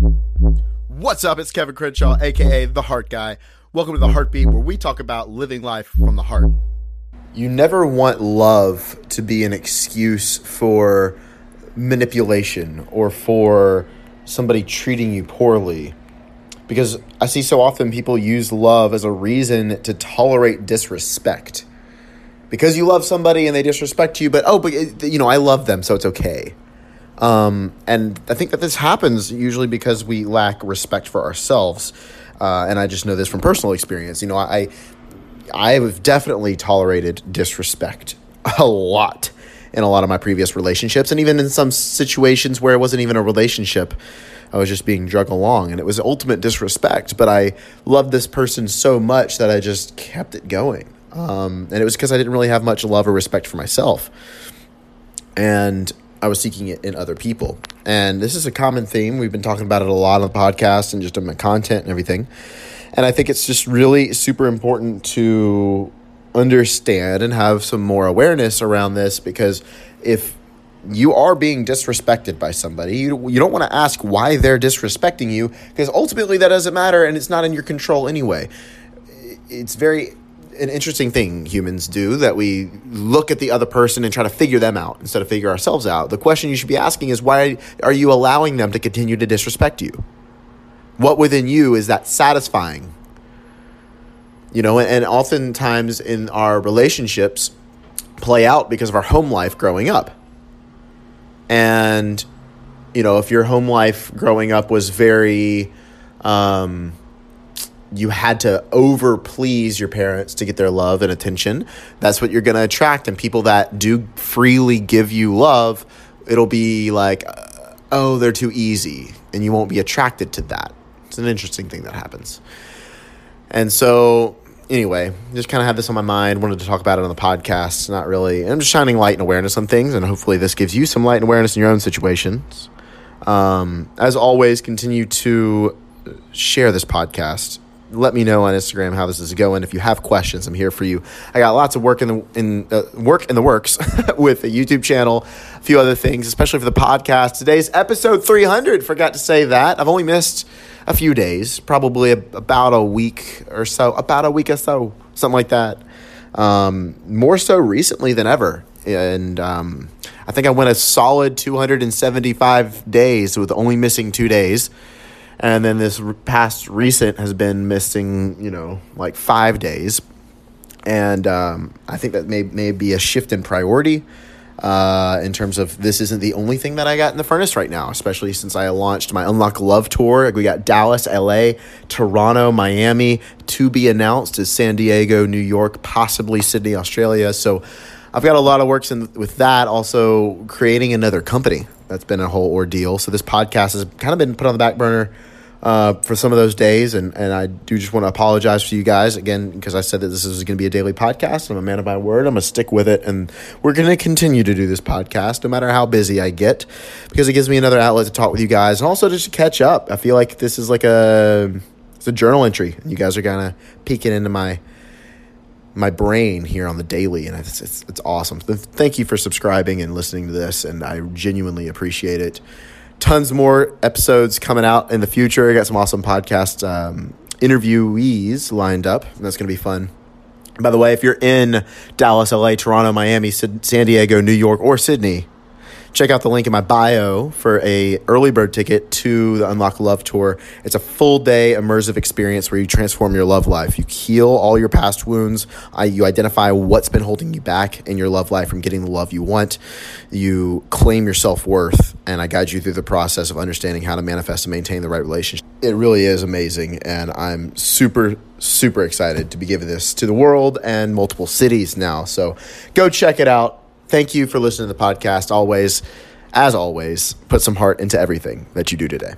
What's up? It's Kevin Crenshaw, aka The Heart Guy. Welcome to The Heartbeat, where we talk about living life from the heart. You never want love to be an excuse for manipulation or for somebody treating you poorly. Because I see so often people use love as a reason to tolerate disrespect. Because you love somebody and they disrespect you, but oh, but you know, I love them, so it's okay. Um, and I think that this happens usually because we lack respect for ourselves. Uh, and I just know this from personal experience. You know, I I have definitely tolerated disrespect a lot in a lot of my previous relationships, and even in some situations where it wasn't even a relationship. I was just being drug along, and it was ultimate disrespect. But I loved this person so much that I just kept it going. Um, and it was because I didn't really have much love or respect for myself. And I was seeking it in other people. And this is a common theme. We've been talking about it a lot on the podcast and just in my content and everything. And I think it's just really super important to understand and have some more awareness around this because if you are being disrespected by somebody, you, you don't want to ask why they're disrespecting you because ultimately that doesn't matter and it's not in your control anyway. It's very an interesting thing humans do that we look at the other person and try to figure them out instead of figure ourselves out. The question you should be asking is why are you allowing them to continue to disrespect you? What within you is that satisfying? You know, and oftentimes in our relationships play out because of our home life growing up. And, you know, if your home life growing up was very, um, you had to over please your parents to get their love and attention. That's what you're going to attract. And people that do freely give you love, it'll be like, uh, oh, they're too easy. And you won't be attracted to that. It's an interesting thing that happens. And so, anyway, just kind of had this on my mind. Wanted to talk about it on the podcast. Not really. I'm just shining light and awareness on things. And hopefully, this gives you some light and awareness in your own situations. Um, as always, continue to share this podcast let me know on Instagram how this is going. If you have questions, I'm here for you. I got lots of work in the in uh, work in the works with the YouTube channel, a few other things, especially for the podcast. Today's episode 300. Forgot to say that. I've only missed a few days, probably a, about a week or so, about a week or so, something like that. Um, more so recently than ever, and um, I think I went a solid 275 days with only missing two days and then this past recent has been missing, you know, like five days. And um, I think that may, may be a shift in priority uh, in terms of this isn't the only thing that I got in the furnace right now, especially since I launched my Unlock Love Tour. We got Dallas, LA, Toronto, Miami to be announced as San Diego, New York, possibly Sydney, Australia. So I've got a lot of works in, with that. Also, creating another company. That's been a whole ordeal. So this podcast has kind of been put on the back burner uh, for some of those days. And, and I do just want to apologize to you guys again because I said that this is going to be a daily podcast. I'm a man of my word. I'm going to stick with it. And we're going to continue to do this podcast no matter how busy I get because it gives me another outlet to talk with you guys and also just to catch up. I feel like this is like a, it's a journal entry. And you guys are kind of peeking into my my brain here on the daily and it's, it's, it's awesome thank you for subscribing and listening to this and i genuinely appreciate it tons more episodes coming out in the future. I got some awesome podcast um, interviewees lined up, and that's going to be fun. By the way, if you're in Dallas, LA, Toronto, Miami, San Diego, New York, or Sydney, check out the link in my bio for a early bird ticket to the Unlock Love Tour. It's a full day immersive experience where you transform your love life. You heal all your past wounds. you identify what's been holding you back in your love life from getting the love you want. You claim your self worth, and I guide you through the process of understanding how to manifest and maintain the right relationship. It really is amazing, and I'm super super excited to be giving this to the world and multiple cities now. So go check it out Thank you for listening to the podcast. Always, as always, put some heart into everything that you do today.